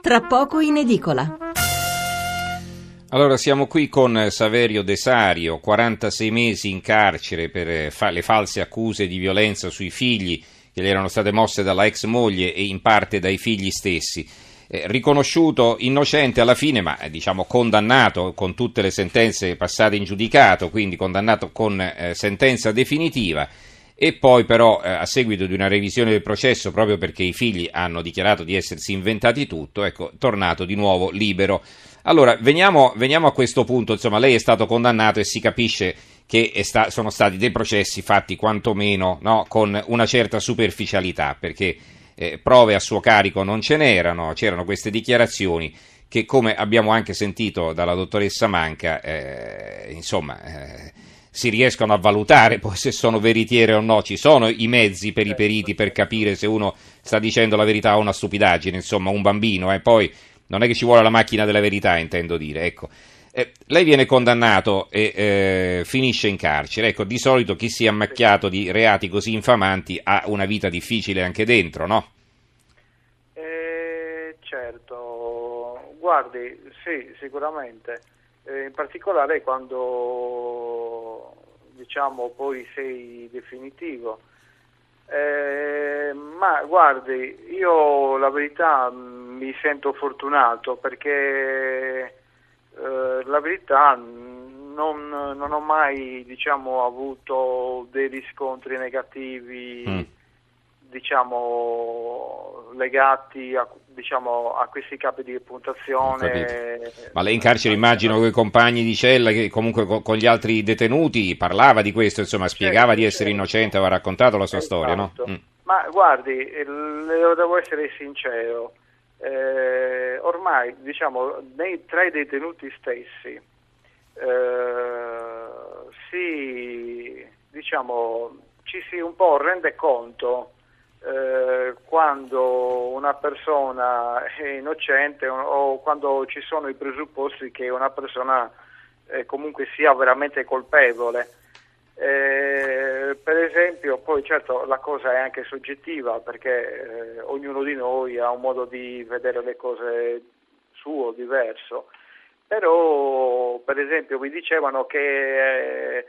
Tra poco in edicola. Allora siamo qui con Saverio Desario, 46 mesi in carcere per eh, fa- le false accuse di violenza sui figli che gli erano state mosse dalla ex moglie e in parte dai figli stessi. Eh, riconosciuto innocente alla fine, ma eh, diciamo condannato con tutte le sentenze passate in giudicato, quindi condannato con eh, sentenza definitiva e poi però eh, a seguito di una revisione del processo, proprio perché i figli hanno dichiarato di essersi inventati tutto, ecco, tornato di nuovo libero. Allora, veniamo, veniamo a questo punto, insomma, lei è stato condannato e si capisce che sta, sono stati dei processi fatti quantomeno no, con una certa superficialità, perché eh, prove a suo carico non ce n'erano, c'erano queste dichiarazioni che, come abbiamo anche sentito dalla dottoressa Manca, eh, insomma... Eh, si riescono a valutare poi se sono veritiere o no, ci sono i mezzi per i certo. periti per capire se uno sta dicendo la verità o una stupidaggine, insomma un bambino, eh, poi non è che ci vuole la macchina della verità, intendo dire, ecco. Eh, lei viene condannato e eh, finisce in carcere, ecco, di solito chi si è ammacchiato di reati così infamanti ha una vita difficile anche dentro, no? Eh, certo, guardi, sì, sicuramente eh, in particolare quando diciamo poi sei definitivo. Eh, ma guardi, io la verità mi sento fortunato perché eh, la verità non, non, ho mai diciamo, avuto dei riscontri negativi. Mm diciamo, legati a, diciamo, a, questi capi di reputazione. Ma lei in carcere immagino con i compagni di cella che comunque con, con, gli altri detenuti parlava di questo, insomma spiegava certo, di essere certo. innocente, aveva raccontato la sua esatto. storia, no? Mm. Ma guardi, le devo essere sincero, eh, ormai diciamo nei, tra i detenuti stessi eh, si, diciamo, ci si un po' rende conto eh, quando una persona è innocente o, quando ci sono i presupposti che una persona eh, comunque sia veramente colpevole. Eh, per esempio, poi certo la cosa è anche soggettiva perché eh, ognuno di noi ha un modo di vedere le cose suo, diverso, però per esempio mi dicevano che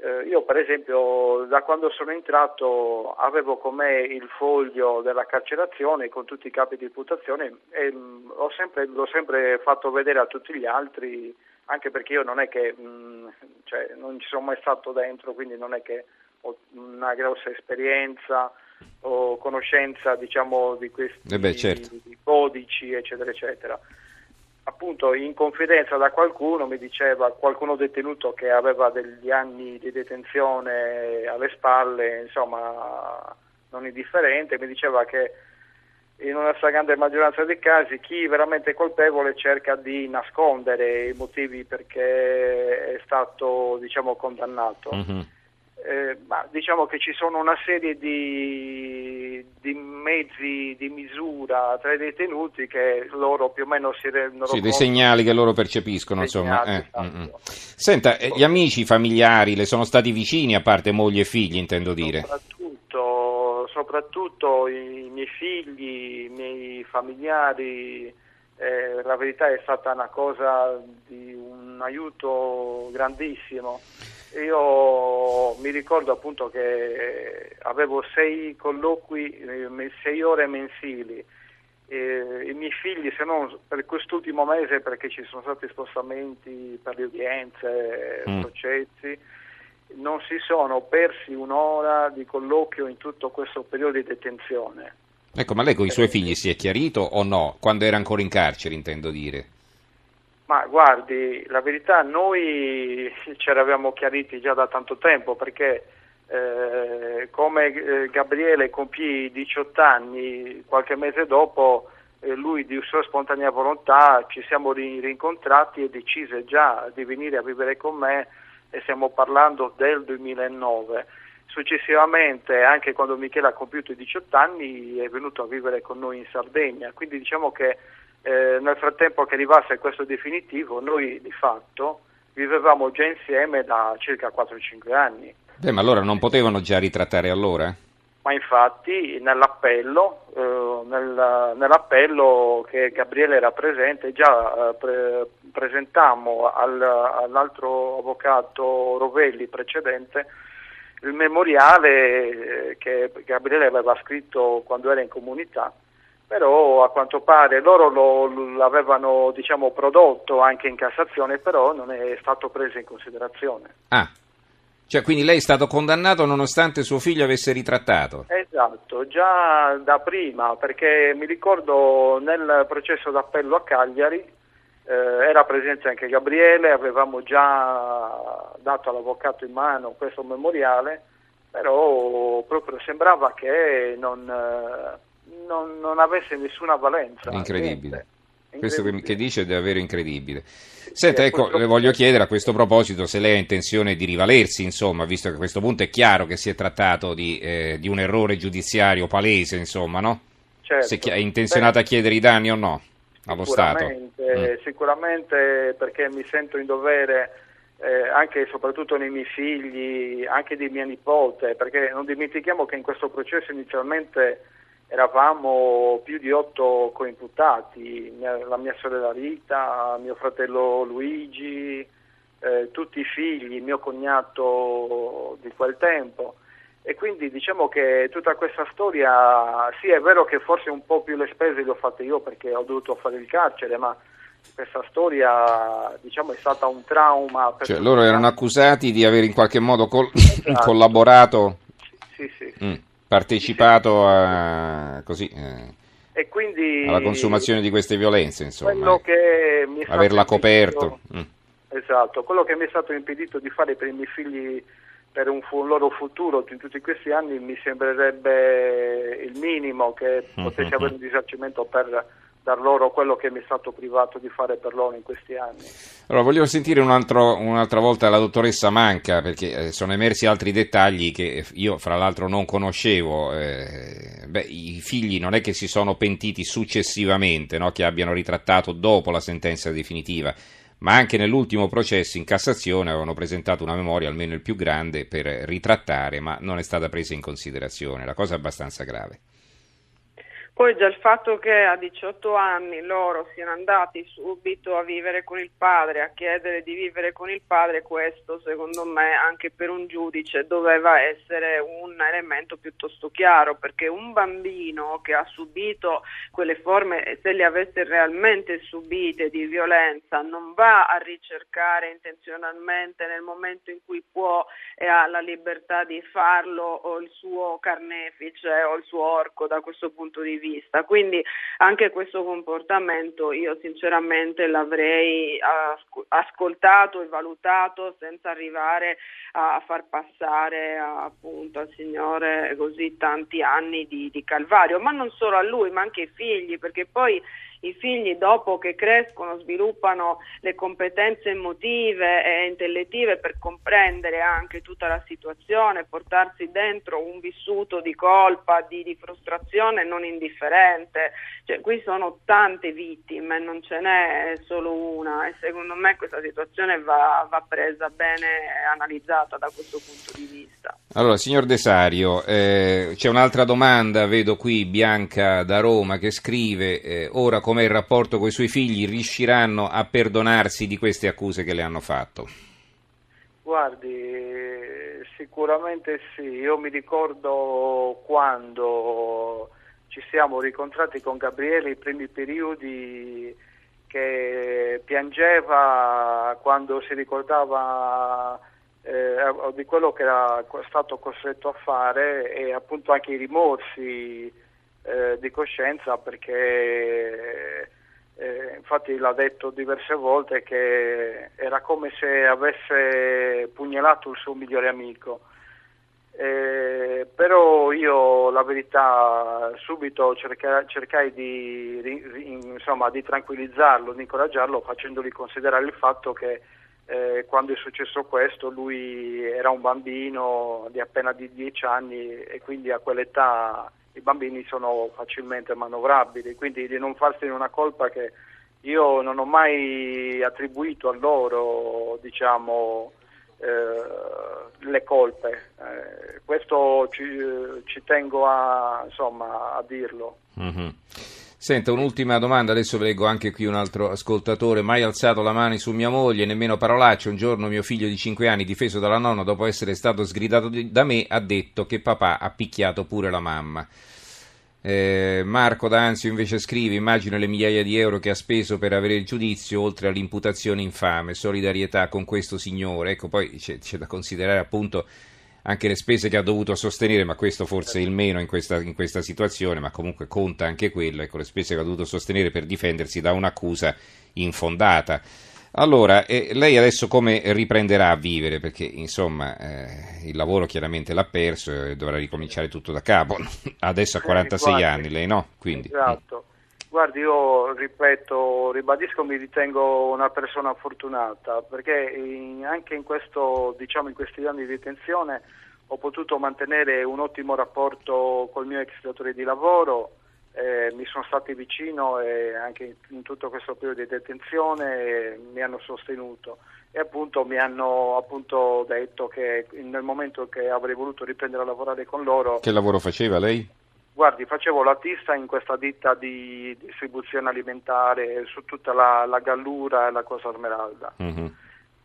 eh, io per esempio da quando sono entrato avevo con me il foglio della carcerazione con tutti i capi di imputazione e mh, mm, sempre, l'ho sempre fatto vedere a tutti gli altri, anche perché io non è che mh, mm, cioè, non ci sono mai stato dentro, quindi non è che ho una grossa esperienza o conoscenza diciamo, di questi eh beh, certo. codici, eccetera, eccetera appunto in confidenza da qualcuno mi diceva qualcuno detenuto che aveva degli anni di detenzione alle spalle, insomma non indifferente, mi diceva che in una stragrande maggioranza dei casi chi è veramente colpevole cerca di nascondere i motivi perché è stato diciamo, condannato. Mm-hmm. Eh, ma diciamo che ci sono una serie di, di, mezzi di misura tra i detenuti che loro più o meno si rendono sì, dei segnali che loro percepiscono insomma eh, mm, mm. senta eh, gli amici, i familiari le sono stati vicini a parte moglie e figli intendo dire? Soprattutto, soprattutto i miei figli i miei familiari eh, la verità è stata una cosa di un aiuto grandissimo io mi ricordo appunto che avevo sei colloqui, eh, sei ore mensili. E I miei figli, se non per quest'ultimo mese, perché ci sono stati spostamenti per le udienze, mm. processi, non si sono persi un'ora di colloquio in tutto questo periodo di detenzione. Ecco, ma lei con i suoi figli si è chiarito o no? Quando era ancora in carcere, intendo dire. Ma guardi, la verità noi ci eravamo chiariti già da tanto tempo perché eh, come eh, Gabriele compì 18 anni, qualche mese dopo eh, lui di sua spontanea volontà ci siamo rincontrati e decise già di venire a vivere con me e stiamo parlando del 2009. Successivamente, anche quando Michele ha compiuto i 18 anni, è venuto a vivere con noi in Sardegna, quindi diciamo che eh, nel frattempo che arrivasse questo definitivo, noi di fatto vivevamo già insieme da circa 4-5 anni. Beh, ma allora non potevano già ritrattare allora? Ma infatti nell'appello, eh, nel, nell'appello che Gabriele era presente, già eh, pre- presentammo al, all'altro avvocato Rovelli precedente il memoriale eh, che Gabriele aveva scritto quando era in comunità, però a quanto pare loro lo, l'avevano diciamo, prodotto anche in Cassazione, però non è stato preso in considerazione. Ah. Cioè, quindi lei è stato condannato nonostante suo figlio avesse ritrattato? Esatto, già da prima, perché mi ricordo nel processo d'appello a Cagliari eh, era presente anche Gabriele, avevamo già dato all'avvocato in mano questo memoriale, però proprio sembrava che non, non, non avesse nessuna valenza. Incredibile. Questo che, dice è davvero incredibile. Senta, ecco, le voglio chiedere a questo proposito se lei ha intenzione di rivalersi, insomma, visto che a questo punto è chiaro che si è trattato di, eh, di un errore giudiziario palese, insomma, no? Certo. Se è intenzionata a chiedere i danni o no allo Stato? Mm. Sicuramente perché mi sento in dovere eh, anche e soprattutto nei miei figli, anche di mia nipote, perché non dimentichiamo che in questo processo inizialmente eravamo più di otto coimputati, la mia sorella Rita, mio fratello Luigi, eh, tutti i figli, mio cognato di quel tempo. E quindi diciamo che tutta questa storia, sì è vero che forse un po' più le spese le ho fatte io perché ho dovuto fare il carcere, ma questa storia diciamo, è stata un trauma. cioè loro erano accusati di aver in qualche modo col- esatto. collaborato? Sì, sì. Mm partecipato a, così, eh, quindi, alla consumazione di queste violenze, insomma, eh. averla coperto. Mm. Esatto, quello che mi è stato impedito di fare per i miei figli per un, fu- un, loro futuro in tutti questi anni mi sembrerebbe il minimo che potessi mm-hmm. avere un risarcimento per dar loro quello che mi è stato privato di fare per loro in questi anni. Allora, voglio sentire un altro, un'altra volta la dottoressa Manca, perché eh, sono emersi altri dettagli che io fra l'altro non conoscevo. Eh, beh, I figli non è che si sono pentiti successivamente, no? che abbiano ritrattato dopo la sentenza definitiva, ma anche nell'ultimo processo in Cassazione avevano presentato una memoria, almeno il più grande, per ritrattare, ma non è stata presa in considerazione. La cosa è abbastanza grave. Poi già il fatto che a 18 anni loro siano andati subito a vivere con il padre, a chiedere di vivere con il padre, questo secondo me anche per un giudice doveva essere un elemento piuttosto chiaro, perché un bambino che ha subito quelle forme, se le avesse realmente subite di violenza, non va a ricercare intenzionalmente nel momento in cui può e ha la libertà di farlo o il suo carnefice o il suo orco da questo punto di vista vista. Quindi anche questo comportamento io sinceramente l'avrei ascoltato e valutato senza arrivare a far passare appunto al Signore così tanti anni di, di calvario, ma non solo a lui, ma anche ai figli, perché poi i figli dopo che crescono sviluppano le competenze emotive e intellettive per comprendere anche tutta la situazione, portarsi dentro un vissuto di colpa, di, di frustrazione non indifferente. Cioè, qui sono tante vittime, non ce n'è solo una e secondo me questa situazione va, va presa bene e analizzata da questo punto di vista. Allora, signor Desario, eh, c'è un'altra domanda, vedo qui Bianca da Roma che scrive, eh, ora com'è il rapporto con i suoi figli, riusciranno a perdonarsi di queste accuse che le hanno fatto? Guardi, sicuramente sì, io mi ricordo quando ci siamo ricontrati con Gabriele i primi periodi che piangeva quando si ricordava eh, di quello che era stato costretto a fare e appunto anche i rimorsi eh, di coscienza perché eh, infatti l'ha detto diverse volte che era come se avesse pugnalato il suo migliore amico. Eh, però io la verità subito cercai, cercai di, di, insomma, di, tranquillizzarlo, di incoraggiarlo facendogli considerare il fatto che eh, quando è successo questo lui era un bambino di appena di 10 anni e quindi a quell'età i bambini sono facilmente manovrabili, quindi di non farsene una colpa che io non ho mai attribuito a loro, diciamo, eh, le colpe. Eh, questo ci, ci tengo a, insomma, a dirlo. Mm-hmm. Senta, un'ultima domanda, adesso leggo anche qui un altro ascoltatore, mai alzato la mano su mia moglie, nemmeno parolacce, un giorno mio figlio di 5 anni, difeso dalla nonna dopo essere stato sgridato da me, ha detto che papà ha picchiato pure la mamma. Eh, Marco D'Anzio invece scrive: Immagino le migliaia di euro che ha speso per avere il giudizio, oltre all'imputazione infame. Solidarietà con questo signore. Ecco, poi c'è, c'è da considerare appunto anche le spese che ha dovuto sostenere, ma questo forse è il meno in questa, in questa, situazione, ma comunque conta anche quello, ecco, le spese che ha dovuto sostenere per difendersi da un'accusa infondata. Allora, eh, lei adesso come riprenderà a vivere? Perché insomma eh, il lavoro chiaramente l'ha perso e dovrà ricominciare tutto da capo. Adesso ha 46 Guardi, anni, lei no? Quindi, esatto. Guardi, io ripeto, ribadisco, mi ritengo una persona fortunata perché in, anche in, questo, diciamo, in questi anni di detenzione ho potuto mantenere un ottimo rapporto col mio ex datore di lavoro, eh, mi sono stati vicino e anche in tutto questo periodo di detenzione mi hanno sostenuto e appunto mi hanno appunto detto che nel momento che avrei voluto riprendere a lavorare con loro... Che lavoro faceva lei? Guardi, facevo l'artista in questa ditta di distribuzione alimentare su tutta la, la Gallura e la Cosa Smeralda. Mm-hmm.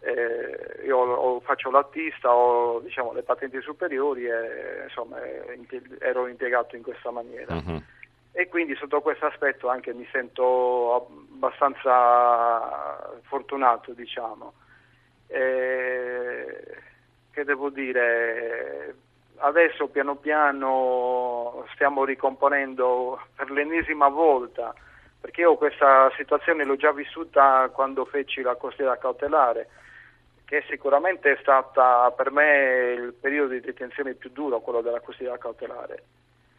Eh, io ho, faccio l'artista, ho diciamo, le patenti superiori e insomma ero impiegato in questa maniera. Mm-hmm. E quindi sotto questo aspetto anche mi sento abbastanza fortunato, diciamo. Eh, che devo dire, adesso piano piano stiamo ricomponendo per l'ennesima volta, perché io questa situazione l'ho già vissuta quando feci la costiera cautelare, che sicuramente è stata per me il periodo di detenzione più duro, quello della costiera cautelare.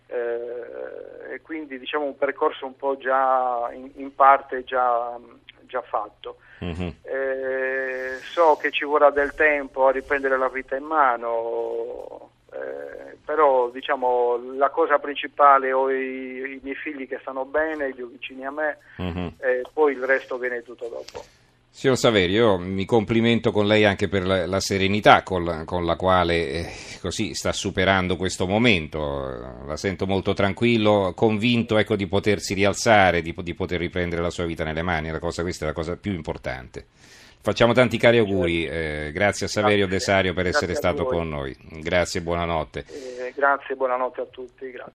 Eh, e quindi diciamo un percorso un po' già in, in parte già, già fatto. Mm-hmm. Eh, so che ci vorrà del tempo a riprendere la vita in mano, eh, però diciamo la cosa principale ho i, i, miei figli che stanno bene, li ho vicini a me mm-hmm. e poi il resto viene tutto dopo. Signor Saverio, mi complimento con lei anche per la, la serenità con, con, la quale eh, così sta superando questo momento. La sento molto tranquillo, convinto ecco, di potersi rialzare, di, di, poter riprendere la sua vita nelle mani. La cosa, questa è la cosa più importante. Facciamo tanti cari auguri, eh, grazie a Saverio grazie, Desario per essere stato con noi. Grazie e buonanotte. Eh, grazie e buonanotte a tutti. Grazie.